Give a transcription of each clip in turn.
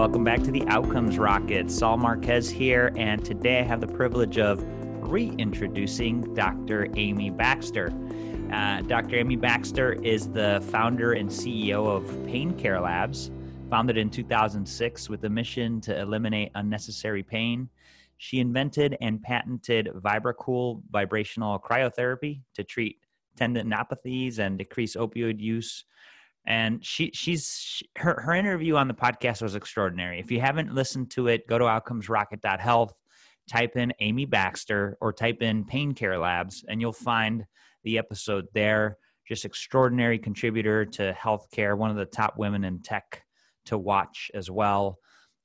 welcome back to the Outcomes Rocket. Saul Marquez here, and today I have the privilege of reintroducing Dr. Amy Baxter. Uh, Dr. Amy Baxter is the founder and CEO of Pain Care Labs, founded in 2006 with a mission to eliminate unnecessary pain. She invented and patented VibraCool vibrational cryotherapy to treat tendinopathies and decrease opioid use and she she's she, her her interview on the podcast was extraordinary. If you haven't listened to it, go to outcomesrocket.health, type in Amy Baxter or type in Pain Care Labs, and you'll find the episode there. Just extraordinary contributor to healthcare, one of the top women in tech to watch as well.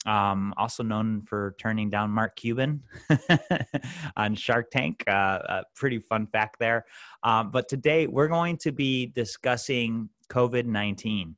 Um, also known for turning down Mark Cuban on Shark Tank. Uh, a pretty fun fact there. Um, but today we're going to be discussing COVID 19.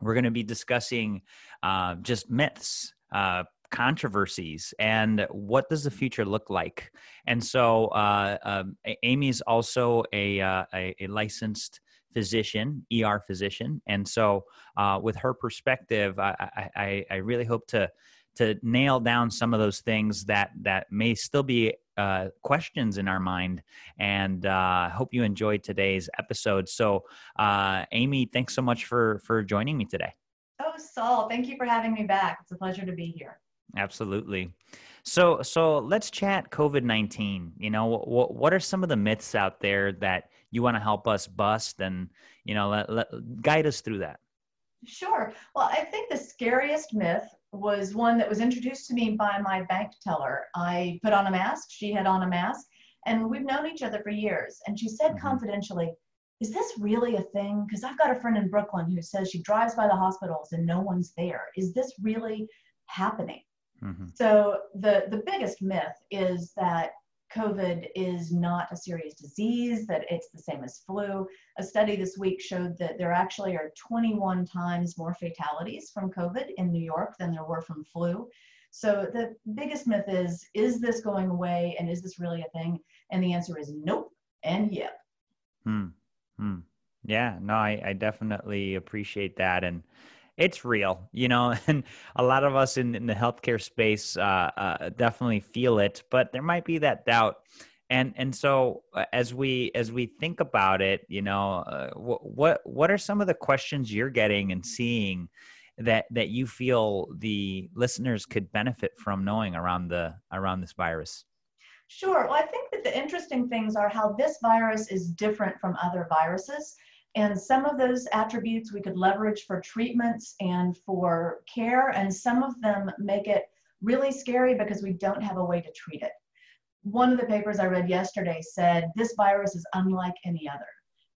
We're going to be discussing uh, just myths, uh, controversies, and what does the future look like. And so, uh, um, Amy's also a, uh, a, a, licensed physician, ER physician. And so, uh, with her perspective, I, I, I really hope to to nail down some of those things that that may still be uh, questions in our mind. And uh, hope you enjoyed today's episode. So, uh, Amy, thanks so much for for joining me today. Oh, Saul, thank you for having me back. It's a pleasure to be here. Absolutely. So, so let's chat COVID nineteen. You know, what what are some of the myths out there that you want to help us bust, and you know, let, let, guide us through that. Sure. Well, I think the scariest myth was one that was introduced to me by my bank teller. I put on a mask, she had on a mask, and we've known each other for years. And she said mm-hmm. confidentially, Is this really a thing? Because I've got a friend in Brooklyn who says she drives by the hospitals and no one's there. Is this really happening? Mm-hmm. So the the biggest myth is that COVID is not a serious disease, that it's the same as flu. A study this week showed that there actually are 21 times more fatalities from COVID in New York than there were from flu. So the biggest myth is is this going away and is this really a thing? And the answer is nope and yep. Hmm. Hmm. Yeah, no, I, I definitely appreciate that. And it's real, you know, and a lot of us in, in the healthcare space uh, uh, definitely feel it, but there might be that doubt. And and so uh, as we as we think about it, you know, uh, what what are some of the questions you're getting and seeing that that you feel the listeners could benefit from knowing around the around this virus? Sure. Well, I think that the interesting things are how this virus is different from other viruses. And some of those attributes we could leverage for treatments and for care, and some of them make it really scary because we don't have a way to treat it. One of the papers I read yesterday said this virus is unlike any other.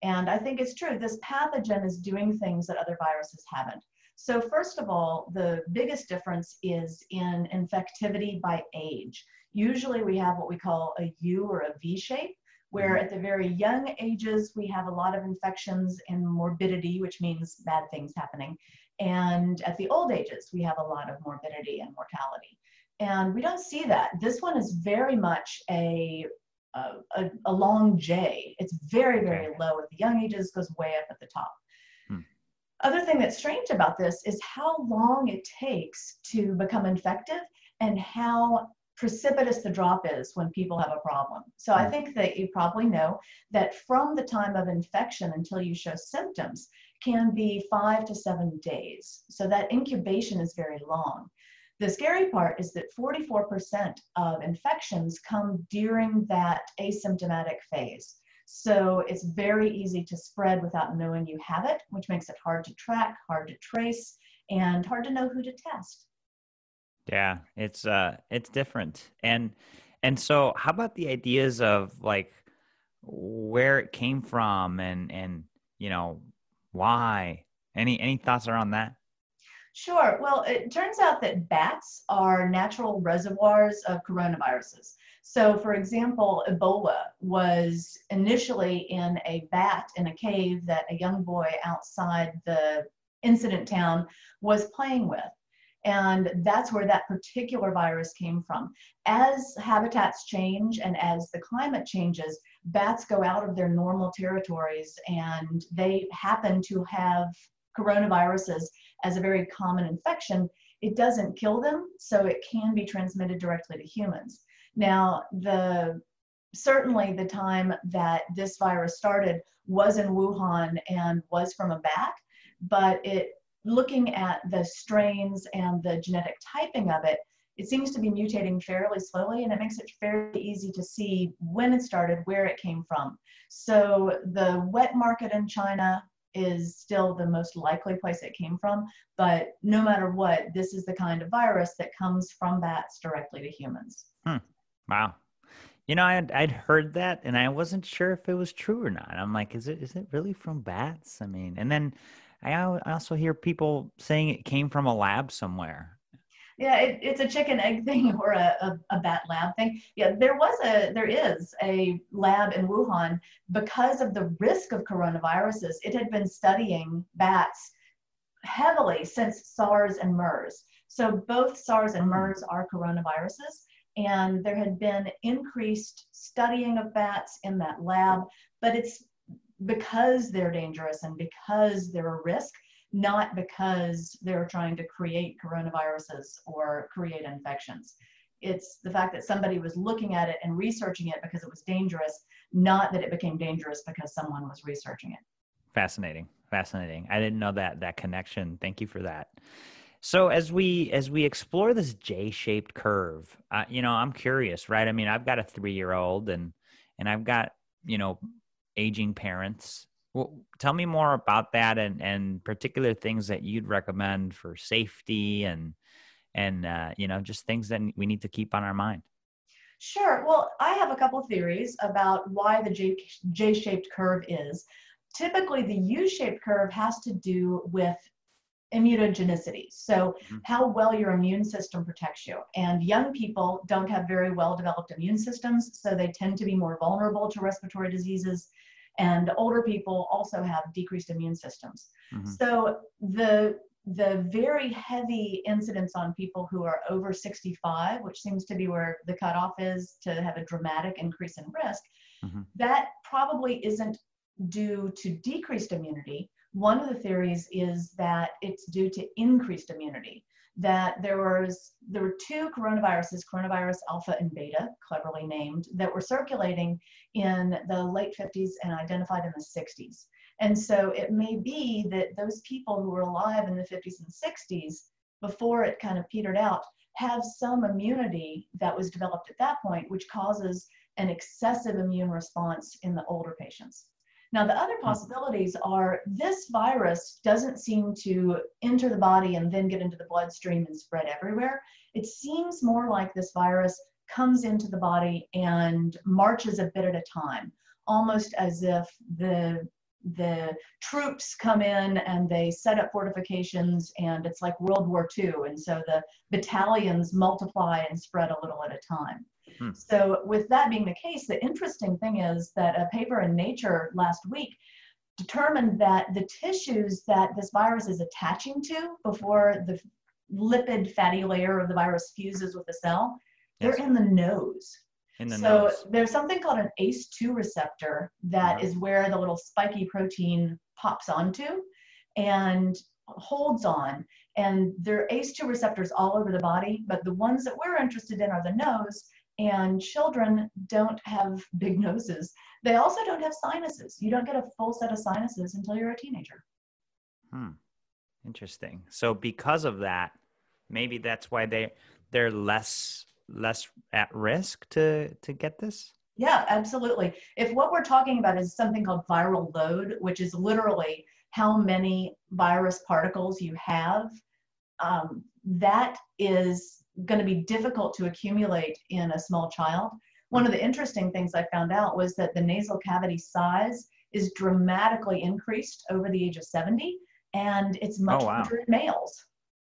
And I think it's true. This pathogen is doing things that other viruses haven't. So, first of all, the biggest difference is in infectivity by age. Usually, we have what we call a U or a V shape, where mm-hmm. at the very young ages we have a lot of infections and morbidity, which means bad things happening. And at the old ages, we have a lot of morbidity and mortality. And we don't see that. This one is very much a a, a, long J. It's very, very low at the young ages, goes way up at the top. Hmm. Other thing that's strange about this is how long it takes to become infective and how precipitous the drop is when people have a problem. So I hmm. think that you probably know that from the time of infection until you show symptoms can be five to seven days. So that incubation is very long. The scary part is that 44% of infections come during that asymptomatic phase. So it's very easy to spread without knowing you have it, which makes it hard to track, hard to trace, and hard to know who to test. Yeah, it's uh it's different. And and so how about the ideas of like where it came from and and you know why? Any any thoughts around that? Sure. Well, it turns out that bats are natural reservoirs of coronaviruses. So, for example, Ebola was initially in a bat in a cave that a young boy outside the incident town was playing with. And that's where that particular virus came from. As habitats change and as the climate changes, bats go out of their normal territories and they happen to have coronaviruses as a very common infection. it doesn't kill them, so it can be transmitted directly to humans. Now, the certainly the time that this virus started was in Wuhan and was from a bat, but it looking at the strains and the genetic typing of it, it seems to be mutating fairly slowly and it makes it fairly easy to see when it started, where it came from. So the wet market in China is still the most likely place it came from, but no matter what, this is the kind of virus that comes from bats directly to humans. Hmm. Wow. You know, I'd, I'd heard that and I wasn't sure if it was true or not. I'm like, is it is it really from bats? I mean, and then I also hear people saying it came from a lab somewhere. Yeah, it, it's a chicken egg thing or a, a, a, bat lab thing. Yeah, there was a, there is a lab in Wuhan because of the risk of coronaviruses. It had been studying bats heavily since SARS and MERS. So both SARS and hmm. MERS are coronaviruses. And there had been increased studying of bats in that lab, but it's because they're dangerous and because they're a risk, not because they're trying to create coronaviruses or create infections. It's the fact that somebody was looking at it and researching it because it was dangerous, not that it became dangerous because someone was researching it. Fascinating. Fascinating. I didn't know that that connection. Thank you for that. So as we as we explore this J-shaped curve, uh, you know, I'm curious, right? I mean, I've got a three year old and and I've got you know aging parents. Well, tell me more about that and, and particular things that you'd recommend for safety and and uh, you know just things that we need to keep on our mind. Sure. Well, I have a couple theories about why the J, J-shaped curve is. Typically, the U-shaped curve has to do with immunogenicity. So, mm-hmm. how well your immune system protects you. And young people don't have very well developed immune systems, so they tend to be more vulnerable to respiratory diseases. And older people also have decreased immune systems. Mm-hmm. So, the the very heavy incidence on people who are over 65, which seems to be where the cutoff is to have a dramatic increase in risk, mm-hmm. that probably isn't due to decreased immunity, one of the theories is that it's due to increased immunity. That there was there were two coronaviruses, coronavirus alpha and beta, cleverly named, that were circulating in the late 50s and identified in the 60s. And so it may be that those people who were alive in the 50s and 60s, before it kind of petered out, have some immunity that was developed at that point, which causes an excessive immune response in the older patients. Now, the other possibilities are this virus doesn't seem to enter the body and then get into the bloodstream and spread everywhere. It seems more like this virus comes into the body and marches a bit at a time, almost as if the the troops come in and they set up fortifications and it's like World War II. And so the battalions multiply and spread a little at a time. Hmm. So, with that being the case, the interesting thing is that a paper in Nature last week determined that the tissues that this virus is attaching to before the lipid fatty layer of the virus fuses with the cell, they're in the nose. In the so nose. there's something called an ACE2 receptor that uh-huh. is where the little spiky protein pops onto and holds on. And there are ACE2 receptors all over the body, but the ones that we're interested in are the nose and children don't have big noses. They also don't have sinuses. You don't get a full set of sinuses until you're a teenager. Hmm. Interesting. So because of that, maybe that's why they they're less less at risk to to get this. Yeah, absolutely. If what we're talking about is something called viral load, which is literally how many virus particles you have, um, that is going to be difficult to accumulate in a small child. One of the interesting things I found out was that the nasal cavity size is dramatically increased over the age of 70, and it's oh, much oh, wow. larger in males.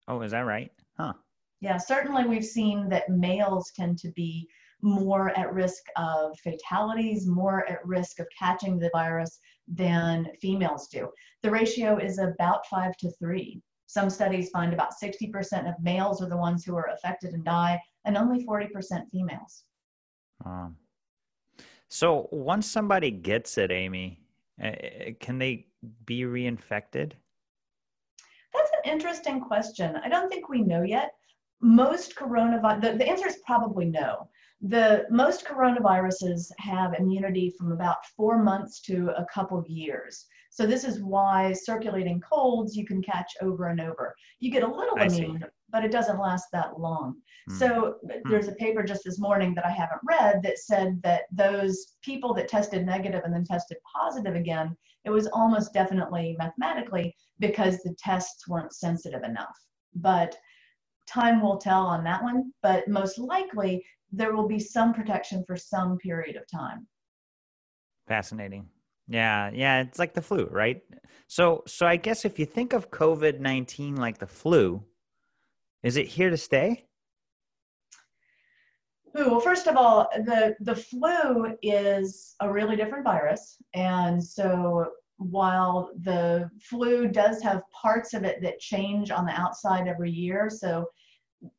Oh, is that right? Huh. Yeah, certainly we've seen that males tend to be more at risk of fatalities, more at risk of catching the virus than females do. The ratio is about five to three. Some studies find about 60% of males are the ones who are affected and die, and only 40% females. Um, so once somebody gets it, Amy, uh, can they be reinfected? That's an an interesting question. I don't think we know yet. Most coronavirus, the, the answer is probably no. The most coronaviruses have immunity from about four months to a couple of years. So this is why circulating colds you can catch over and over. You get a little I immune, see. but it doesn't last that long. Hmm. So hmm. there's a paper just this morning that I haven't read that said that those people that tested negative and then tested positive again, it was almost definitely mathematically because the tests weren't sensitive enough. But time will tell on that one, but most likely there will be some protection for some period of time. Fascinating. Yeah, yeah, it's like the flu, right? So so I guess if you think of COVID-19 like the flu, is it here to stay? Well, first of all, the the flu is a really different virus, and so while the flu does have parts of it that change on the outside every year, so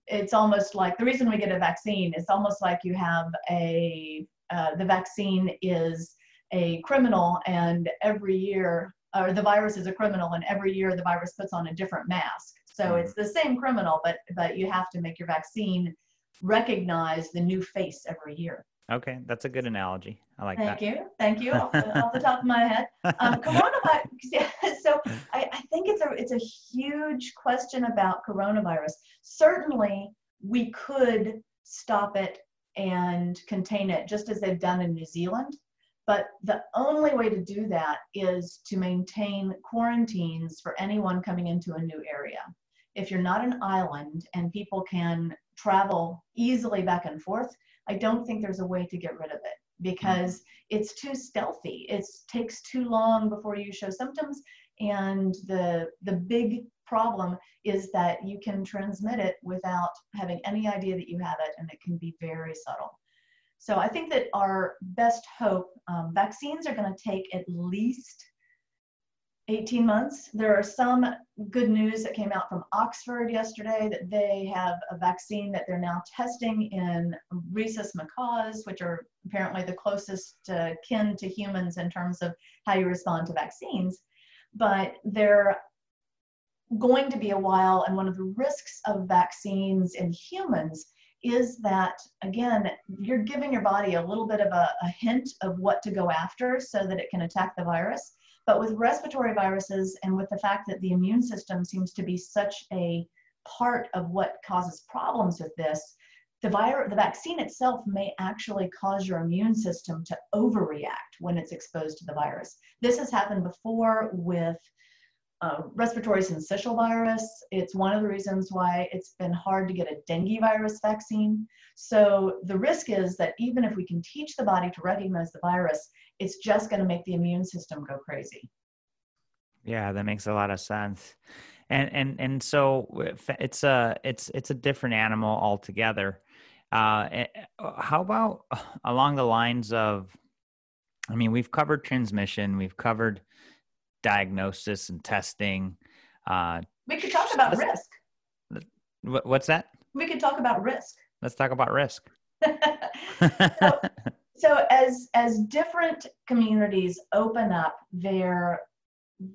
it's almost like the reason we get a vaccine it's almost like you have a uh, the vaccine is a criminal and every year or the virus is a criminal and every year the virus puts on a different mask. So mm-hmm. it's the same criminal but but you have to make your vaccine recognize the new face every year. Okay that's a good analogy. I like thank that. you. Thank you. Off the, off the top of my head. Um, coronavirus yeah, so I, I think it's a it's a huge question about coronavirus. Certainly we could stop it and contain it just as they've done in new zealand but the only way to do that is to maintain quarantines for anyone coming into a new area. If you're not an island and people can travel easily back and forth, I don't think there's a way to get rid of it because it's too stealthy. It takes too long before you show symptoms. And the, the big problem is that you can transmit it without having any idea that you have it, and it can be very subtle. So I think that our best hope, um, vaccines are going to take at least 18 months. There are some good news that came out from Oxford yesterday that they have a vaccine that they're now testing in rhesus macaques, which are apparently the closest uh, kin to humans in terms of how you respond to vaccines. But they're going to be a while, and one of the risks of vaccines in humans is that again you're giving your body a little bit of a, a, hint of what to go after so that it can attack the virus. But with respiratory viruses and with the fact that the immune system seems to be such a part of what causes problems with this the virus the vaccine itself may actually cause your immune system to overreact when it's exposed to the virus. This has happened before with uh, respiratory syncytial virus. It's one of the reasons why it's been hard to get a dengue virus vaccine. So the risk is that even if we can teach the body to recognize the virus, it's just going to make the immune system go crazy. Yeah, that makes a lot of sense. And and and so it's a it's it's a different animal altogether. Uh, eh, how about along the lines of? I mean, we've covered transmission, we've covered diagnosis and testing. Uh, we could talk about risk. What's that? We could talk about risk. Let's talk about risk. so, so as as different communities open up their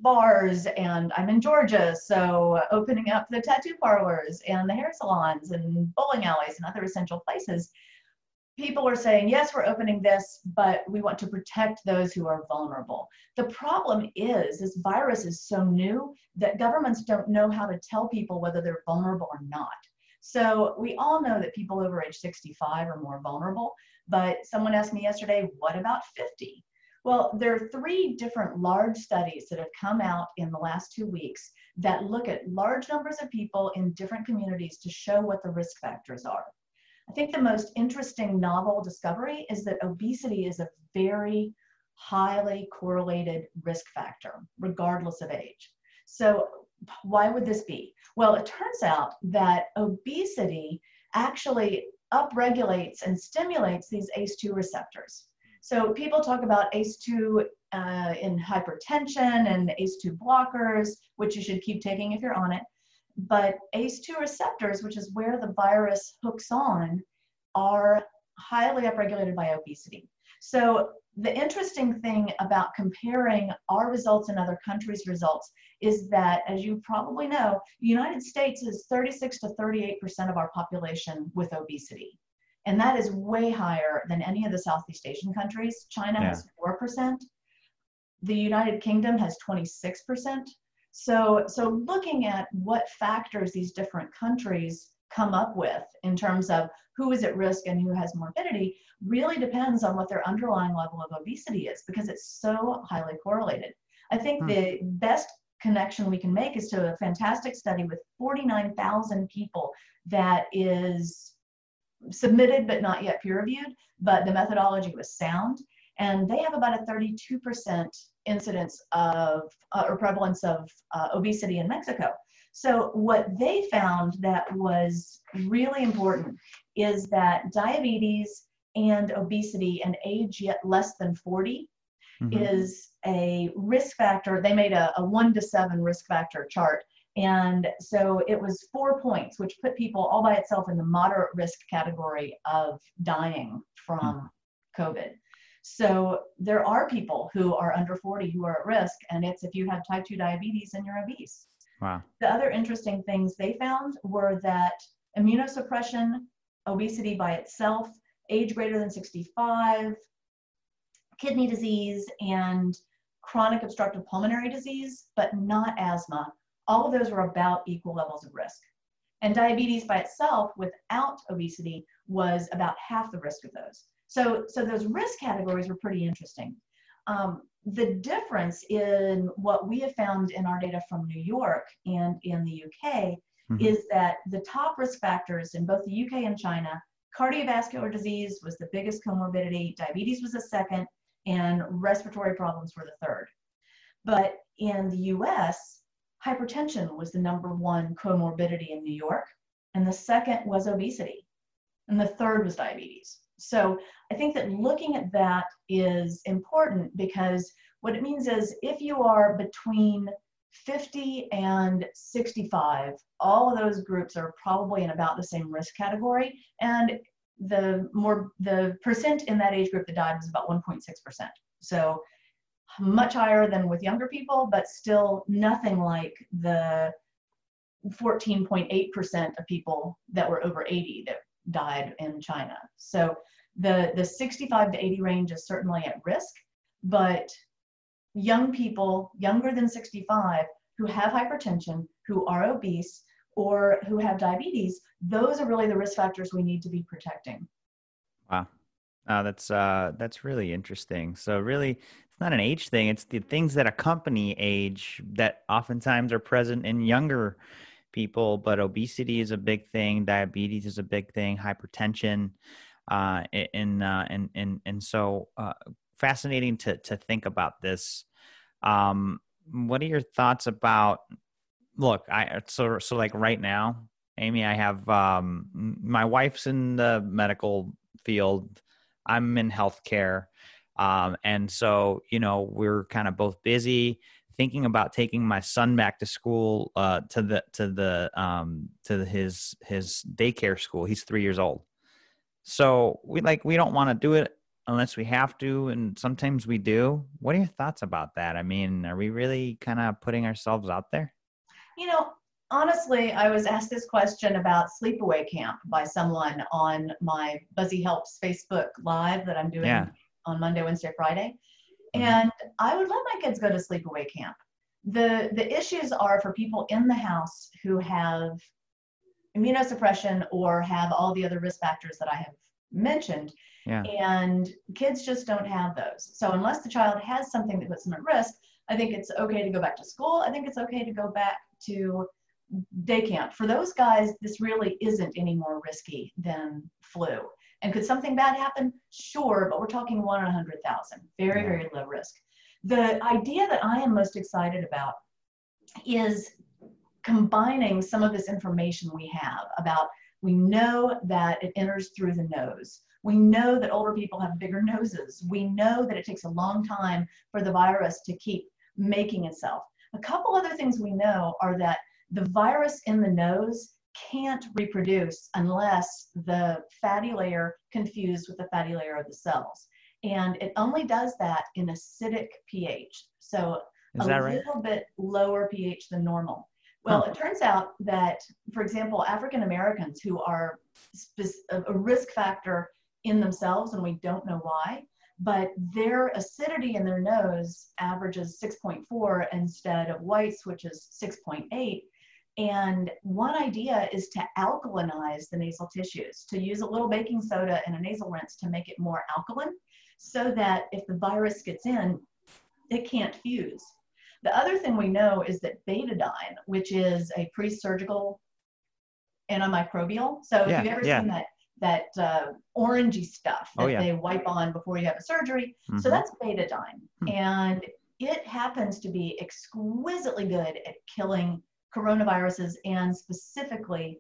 bars and I'm in Georgia, so opening up the tattoo parlors and the hair salons and bowling alleys and other essential places, people are saying, yes, we're opening this, but we want to protect those who are vulnerable. The problem is this virus is so new that governments don't know how to tell people whether they're vulnerable or not. So we all know that people over age 65 are more vulnerable, but someone asked me yesterday, what about 50? Well, there are three different large studies that have come out in the last two weeks that look at large numbers of people in different communities to show what the risk factors are. I think the most interesting novel discovery is that obesity is a very highly correlated risk factor, regardless of age. So, why would this be? Well, it turns out that obesity actually upregulates and stimulates these ACE2 receptors. So, people talk about ACE2 uh, in hypertension and ACE2 blockers, which you should keep taking if you're on it. But ACE2 receptors, which is where the virus hooks on, are highly upregulated by obesity. So the interesting thing about comparing our results and other countries' results is that, as you probably know, the United States is 36 to 38% of our population with obesity. And that is way higher than any of the Southeast Asian countries. China yeah. has 4%. The United Kingdom has 26%. So, so looking at what factors these different countries come up with in terms of who is at risk and who has morbidity really depends on what their underlying level of obesity is because it's so highly correlated. I think hmm. the best connection we can make is to a fantastic study with 49,000 people that is submitted but not yet peer reviewed, but the methodology was sound. And they have about a 32% incidence of uh, or prevalence of uh, obesity in Mexico. So, what they found that was really important is that diabetes and obesity and age yet less than 40 mm-hmm. is a risk factor. They made a, a one to seven risk factor chart. And so it was four points, which put people all by itself in the moderate risk category of dying from mm-hmm. COVID. So there are people who are under 40 who are at risk, and it's if you have type 2 diabetes and you're obese. Wow. The other interesting things they found were that immunosuppression, obesity by itself, age greater than 65, kidney disease, and chronic obstructive pulmonary disease, but not asthma, all of those were about equal levels of risk. And diabetes by itself without obesity was about half the risk of those. So, so those risk categories were pretty interesting. Um, the difference in what we have found in our data from New York and in the UK mm-hmm. is that the top risk factors in both the UK and China, cardiovascular disease was the biggest comorbidity, diabetes was the second, and respiratory problems were the third. But in the US, hypertension was the number one comorbidity in New York, and the second was obesity, and the third was diabetes. So I think that looking at that is important because what it means is if you are between 50 and 65, all of those groups are probably in about the same risk category. And the more the percent in that age group that died was about 1.6%. So much higher than with younger people, but still nothing like the 14.8% of people that were over 80 that died in China. So the, the 65 to 80 range is certainly at risk, but young people younger than 65 who have hypertension, who are obese, or who have diabetes, those are really the risk factors we need to be protecting. Wow. Uh, that's uh, that's really interesting. So really, it's not an age thing; it's the things that accompany age that oftentimes are present in younger people. But obesity is a big thing. Diabetes is a big thing. Hypertension, uh, and uh, and and and so uh, fascinating to to think about this. Um, what are your thoughts about? Look, I so so like right now, Amy, I have um, my wife's in the medical field. I'm in healthcare, um, and so you know we're kind of both busy thinking about taking my son back to school uh, to the to the um, to his his daycare school. He's three years old, so we like we don't want to do it unless we have to, and sometimes we do. What are your thoughts about that? I mean, are we really kind of putting ourselves out there? You know, honestly, I was asked this question about sleepaway camp by someone on my Buzzy Helps Facebook Live that I'm doing yeah. on Monday, Wednesday, Friday. Mm-hmm. And I would let my kids go to sleepaway camp. The the issues are for people in the house who have immunosuppression or have all the other risk factors that I have mentioned. Yeah. And kids just don't have those. So unless the child has something that puts them at risk, I think it's okay to go back to school. I think it's okay to go back to day camp. For those guys, this really isn't any more risky than flu. And could something bad happen? Sure, but we're talking one in 100,000. Very, yeah. very low risk. The idea that I am most excited about is combining some of this information we have about we know that it enters through the nose. We know that older people have bigger noses. We know that it takes a long time for the virus to keep making itself. A couple other things we know are that the virus in the nose can't reproduce unless the fatty layer confused with the fatty layer of the cells. And it only does that in acidic pH. So Is a right? little bit lower pH than normal. Well, Huh. it turns out that, for example, African Americans who are a risk factor in themselves, and we don't know why, but their acidity in their nose averages 6.4 instead of whites, which is 6.8. And one idea is to alkalinize the nasal tissues, to use a little baking soda and a nasal rinse to make it more alkaline so that if the virus gets in, it can't fuse. The other thing we know is that betadine, which is a pre-surgical antimicrobial. So if you've ever yeah. seen that that uh, orangey stuff that Oh, yeah. they wipe on before you have a surgery, so Mhm. that's betadine, Hmm. and it happens to be exquisitely good at killing coronaviruses and specifically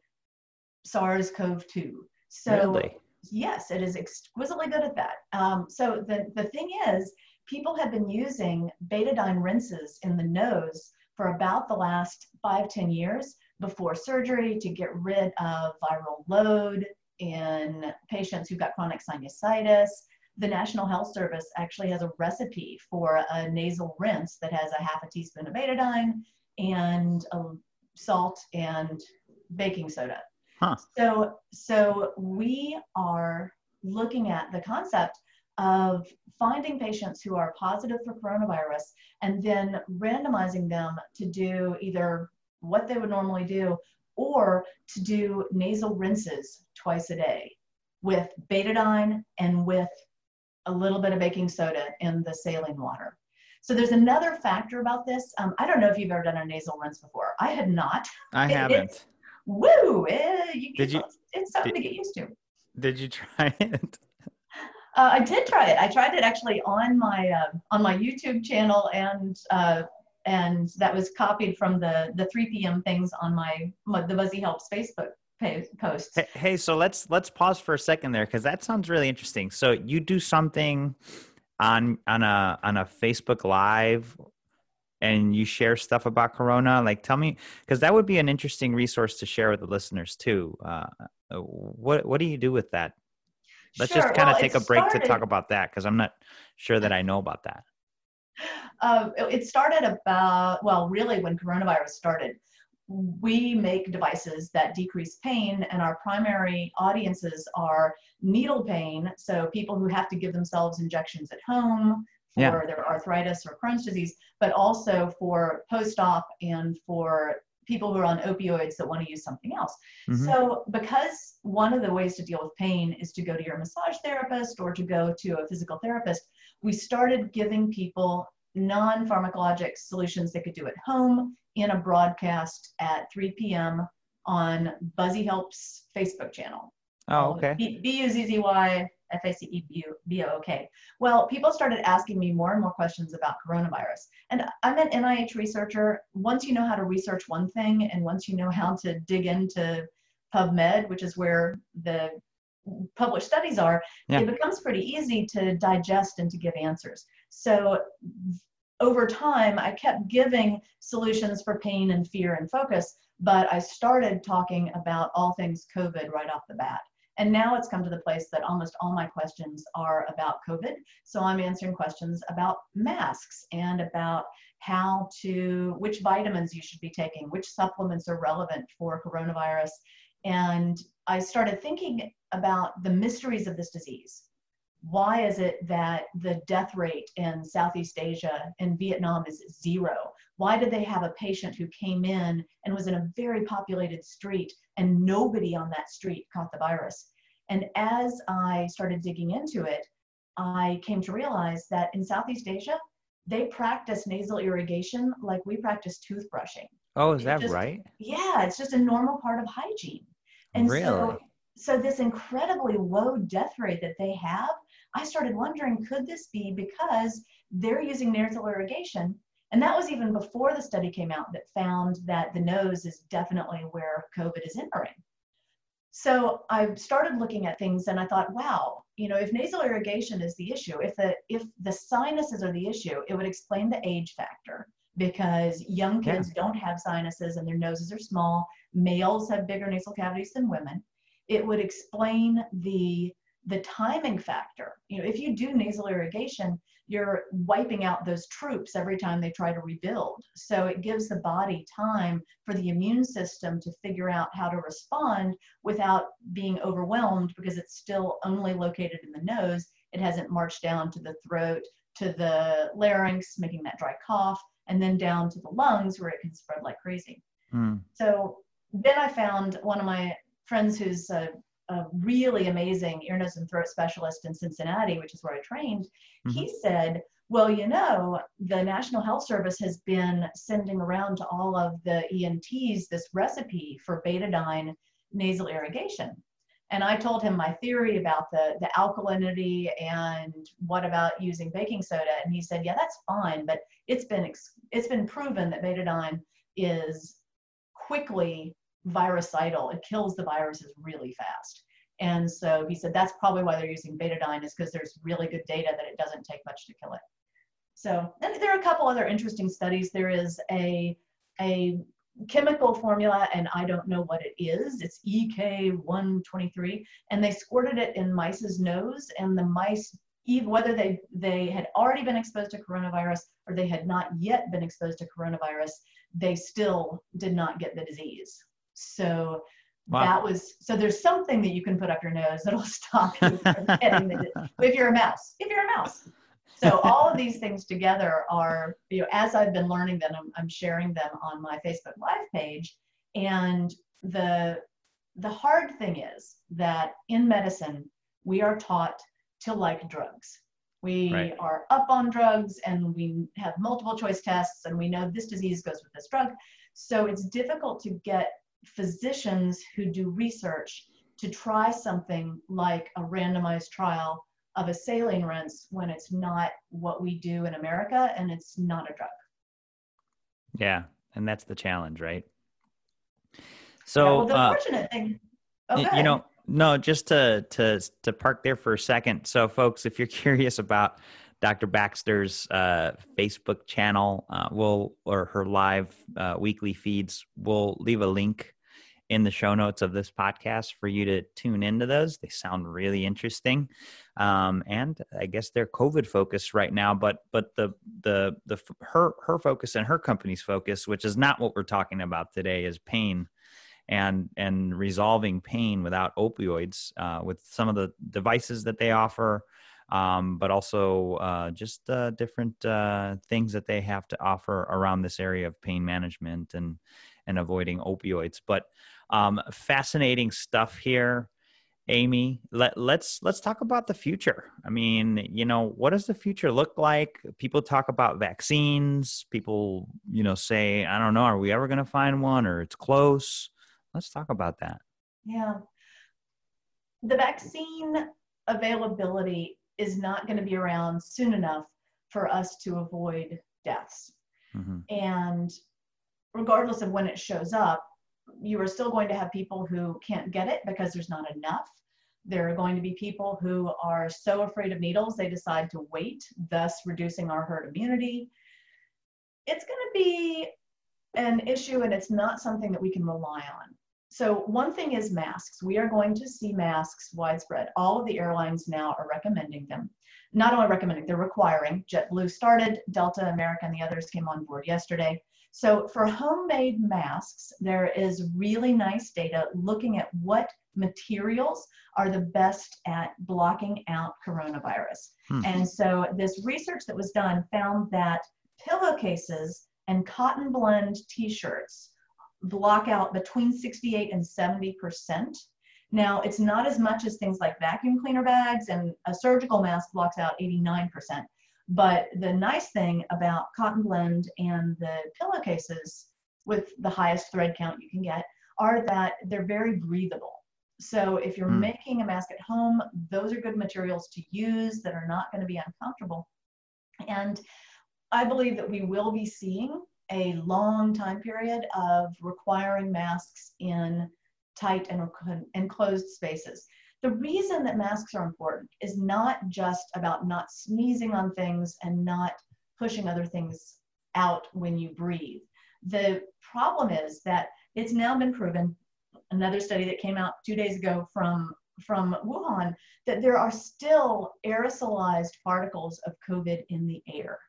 SARS-CoV-2. So really? yes, it is exquisitely good at that. Um, so the, the thing is, people have been using betadine rinses in the nose for about the last five, 10 years before surgery to get rid of viral load in patients who've got chronic sinusitis. The National Health Service actually has a recipe for a nasal rinse that has a half a teaspoon of betadine and a salt and baking soda. Huh. So, so we are looking at the concept of finding patients who are positive for coronavirus and then randomizing them to do either what they would normally do or to do nasal rinses twice a day with betadine and with a little bit of baking soda in the saline water. So there's another factor about this. Um, I don't know if you've ever done a nasal rinse before. I had not. I It- haven't. Woo! Eh, you, Did you- It's, something did- to get used to. Did you try it? Uh, I did try it. I tried it actually on my uh, on my YouTube channel, and uh, and that was copied from the the 3 p.m. things on my, my the Buzzy Helps Facebook posts. Hey, hey, so let's let's pause for a second there because that sounds really interesting. So you do something on on a on a Facebook Live, and you share stuff about Corona. Like, tell me because that would be an interesting resource to share with the listeners too. Uh, what what do you do with that? Let's Sure, just kind of well, take a break to talk about that because I'm not sure that I know about that. Uh, it started about, well, really when coronavirus started. We make devices that decrease pain, and our primary audiences are needle pain. So people who have to give themselves injections at home for Yeah. their arthritis or Crohn's disease, but also for post op and for people who are on opioids that want to use something else. Mhm. So, because one of the ways to deal with pain is to go to your massage therapist or to go to a physical therapist, we started giving people non pharmacologic solutions they could do at home in a broadcast at 3 p.m. on Buzzy Helps Facebook channel. Oh, okay. B U Z Z Y F A C E B U B O O K. Well, people started asking me more and more questions about coronavirus. And I'm an NIH researcher. Once you know how to research one thing and once you know how to dig into PubMed, which is where the published studies are, Yeah. it becomes pretty easy to digest and to give answers. So over time, I kept giving solutions for pain and fear and focus, but I started talking about all things COVID right off the bat. And now it's come to the place that almost all my questions are about COVID. So I'm answering questions about masks and about how to, which vitamins you should be taking, which supplements are relevant for coronavirus. And I started thinking about the mysteries of this disease. Why is it that the death rate in Southeast Asia and Vietnam is zero? Why did they have a patient who came in and was in a very populated street and nobody on that street caught the virus? And as I started digging into it, I came to realize that in Southeast Asia, they practice nasal irrigation like we practice toothbrushing. Oh, is that just- right? Yeah, it's just a normal part of hygiene. And really? so, so this incredibly low death rate that they have, I started wondering, could this be because they're using nasal irrigation? And that was even before the study came out that found that the nose is definitely where COVID is entering. So I started looking at things and I thought, wow, you know, if nasal irrigation is the issue, if the if the sinuses are the issue, it would explain the age factor because young Yeah. kids don't have sinuses and their noses are small. Males have bigger nasal cavities than women. It would explain the the timing factor. You know, if you do nasal irrigation, you're wiping out those troops every time they try to rebuild. So it gives the body time for the immune system to figure out how to respond without being overwhelmed because it's still only located in the nose. It hasn't marched down to the throat, to the larynx, making that dry cough, and then down to the lungs where it can spread like crazy. Mm. So then I found one of my friends who's a a really amazing ear, nose, and throat specialist in Cincinnati, which is where I trained, mm-hmm. he said, well, you know, the National Health Service has been sending around to all of the ENTs this recipe for betadine nasal irrigation. And I told him my theory about the, the alkalinity and what about using baking soda. And he said, yeah, that's fine, but it's been, it's been proven that betadine is quickly virucidal. It kills the viruses really fast. And so he said that's probably why they're using betadine is because there's really good data that it doesn't take much to kill it. So and there are a couple other interesting studies. There is a, a chemical formula, and I don't know what it is. It's EK123, and they squirted it in mice's nose, and the mice, even whether they, they had already been exposed to coronavirus or they had not yet been exposed to coronavirus, they still did not get the disease. So wow. that was so there's something that you can put up your nose that'll stop you from getting the if you're a mouse. If you're a mouse. So all of these things together are, you know, as I've been learning them, I'm, I'm sharing them on my Facebook Live page. And the the hard thing is that in medicine, we are taught to like drugs. We right. are up on drugs and we have multiple choice tests and we know this disease goes with this drug. So it's difficult to get physicians who do research to try something like a randomized trial of a saline rinse when it's not what we do in America and it's not a drug. Yeah, and that's the challenge, right? So yeah, well, the uh, fortunate thing, oh, you know, no, just to to to park there for a second. So, folks, if you're curious about Dr. Baxter's uh, Facebook channel, uh, will or her live uh, weekly feeds, we'll leave a link in the show notes of this podcast for you to tune into those. They sound really interesting, um, and I guess they're COVID focused right now. But but the the the her her focus and her company's focus, which is not what we're talking about today, is pain and and resolving pain without opioids uh, with some of the devices that they offer. Um, but also uh, just uh, different uh, things that they have to offer around this area of pain management and and avoiding opioids. But um, fascinating stuff here. Amy, let, let's let's talk about the future. I mean, you know, what does the future look like? People talk about vaccines. People, you know, say, I don't know, are we ever going to find one or it's close? Let's talk about that. Yeah. The vaccine availability is not going to be around soon enough for us to avoid deaths. Mm-hmm. And regardless of when it shows up, you are still going to have people who can't get it because there's not enough. There are going to be people who are so afraid of needles they decide to wait, thus reducing our herd immunity. It's going to be an issue and it's not something that we can rely on. So, one thing is masks. We are going to see masks widespread. All of the airlines now are recommending them. Not only recommending, they're requiring. JetBlue started, Delta, America, and the others came on board yesterday. So for homemade masks, there is really nice data looking at what materials are the best at blocking out coronavirus. Hmm. And so this research that was done found that pillowcases and cotton blend t-shirts block out between 68 and 70 percent. Now, it's not as much as things like vacuum cleaner bags and a surgical mask blocks out 89 percent. But the nice thing about cotton blend and the pillowcases with the highest thread count you can get are that they're very breathable. So if you're mm. making a mask at home, those are good materials to use that are not going to be uncomfortable. And I believe that we will be seeing a long time period of requiring masks in tight and enclosed spaces. The reason that masks are important is not just about not sneezing on things and not pushing other things out when you breathe. The problem is that it's now been proven, another study that came out two days ago from from Wuhan that there are still aerosolized particles of COVID in the air.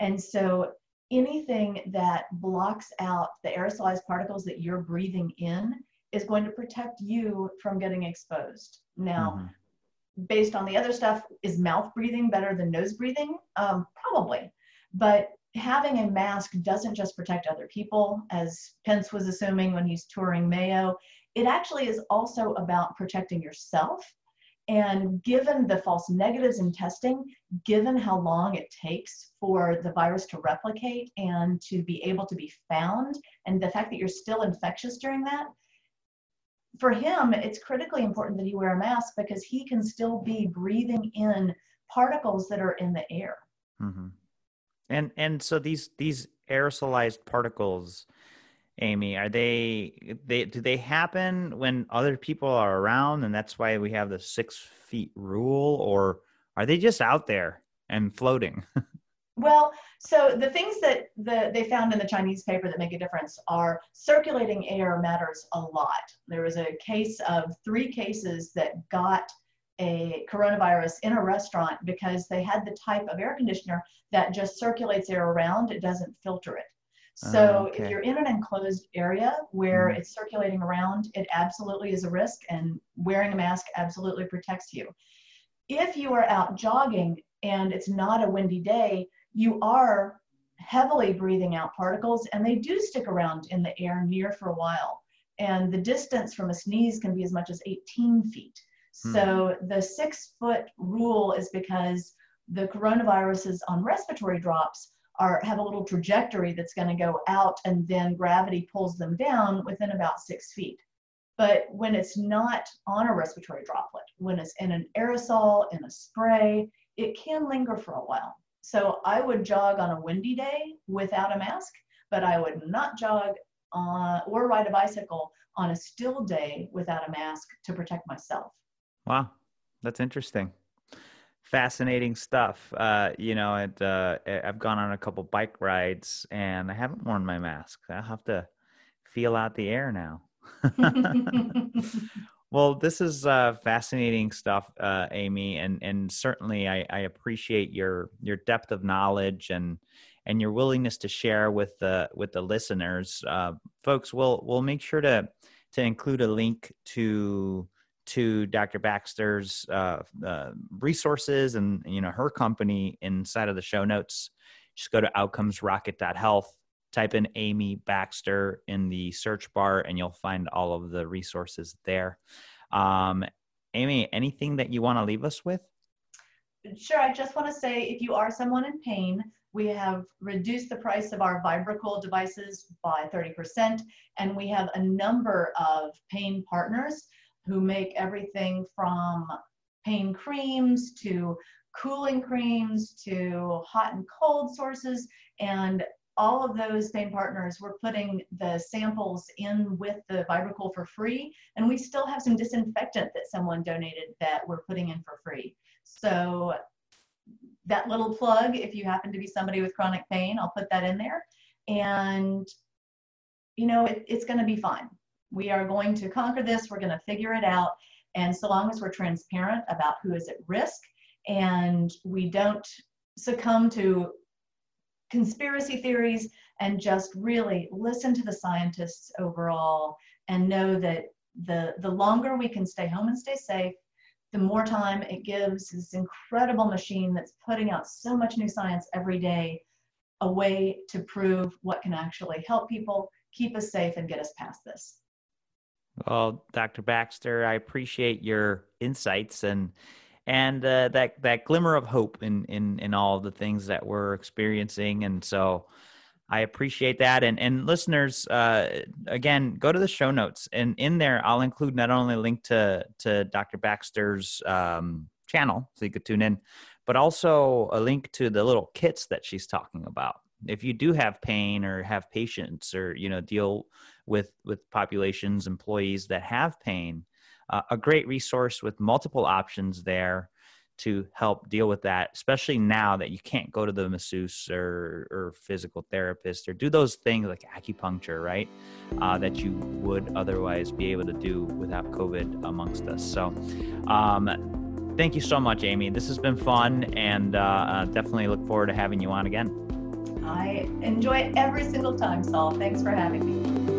And so anything that blocks out the aerosolized particles that you're breathing in is going to protect you from getting exposed. Now, mm-hmm. based on the other stuff, is mouth breathing better than nose breathing? Um, probably. But having a mask doesn't just protect other people, as Pence was assuming when he's touring Mayo. It actually is also about protecting yourself. And given the false negatives in testing, given how long it takes for the virus to replicate and to be able to be found, and the fact that you're still infectious during that, for him, it's critically important that he wear a mask because he can still be breathing in particles that are in the air. Mm-hmm. And and so these these aerosolized particles, Amy, are they they do they happen when other people are around, and that's why we have the six feet rule, or are they just out there and floating? Well, so the things that the, they found in the Chinese paper that make a difference are circulating air matters a lot. There was a case of three cases that got a coronavirus in a restaurant because they had the type of air conditioner that just circulates air around, it doesn't filter it. So okay. if you're in an enclosed area where mm-hmm. it's circulating around, it absolutely is a risk, and wearing a mask absolutely protects you. If you are out jogging and it's not a windy day, you are heavily breathing out particles, and they do stick around in the air near for a while. And the distance from a sneeze can be as much as 18 feet. Hmm. So the six foot rule is because the coronaviruses on respiratory drops are have a little trajectory that's going to go out and then gravity pulls them down within about six feet. But when it's not on a respiratory droplet, when it's in an aerosol, in a spray, it can linger for a while. So I would jog on a windy day without a mask, but I would not jog on, or ride a bicycle on a still day without a mask to protect myself. Wow, that's interesting. Fascinating stuff. Uh, you know, it, uh, I've gone on a couple bike rides and I haven't worn my mask. I'll have to feel out the air now. well, this is uh, fascinating stuff, uh, Amy, and and certainly I, I appreciate your your depth of knowledge and and your willingness to share with the with the listeners. Uh, folks, we'll we'll make sure to to include a link to to Dr. Baxter's uh, uh, resources and you know her company inside of the show notes. Just go to outcomesrocket.health, type in Amy Baxter in the search bar, and you'll find all of the resources there. Um, Amy, anything that you want to leave us with? Sure. I just want to say if you are someone in pain, we have reduced the price of our Vibracool devices by 30%, and we have a number of pain partners who make everything from pain creams to cooling creams to hot and cold sources. And all of those pain partners, we're putting the samples in with the Vibracool for free. And we still have some disinfectant that someone donated that we're putting in for free. So that little plug, if you happen to be somebody with chronic pain, I'll put that in there. And, you know, it, it's going to be fine. We are going to conquer this. We're going to figure it out. And so long as we're transparent about who is at risk and we don't succumb to conspiracy theories and just really listen to the scientists overall and know that the, the longer we can stay home and stay safe, the more time it gives this incredible machine that's putting out so much new science every day a way to prove what can actually help people keep us safe and get us past this well, Dr. Baxter, I appreciate your insights and and uh, that that glimmer of hope in in in all the things that we're experiencing, and so I appreciate that. And and listeners, uh, again, go to the show notes, and in there I'll include not only a link to to Dr. Baxter's um, channel, so you could tune in, but also a link to the little kits that she's talking about. If you do have pain or have patients or you know deal with with populations employees that have pain uh, a great resource with multiple options there to help deal with that, especially now that you can't go to the masseuse or, or physical therapist or do those things like acupuncture, right? Uh, that you would otherwise be able to do without COVID amongst us. So, um, thank you so much, Amy. This has been fun and uh, uh, definitely look forward to having you on again. I enjoy every single time, Saul. Thanks for having me.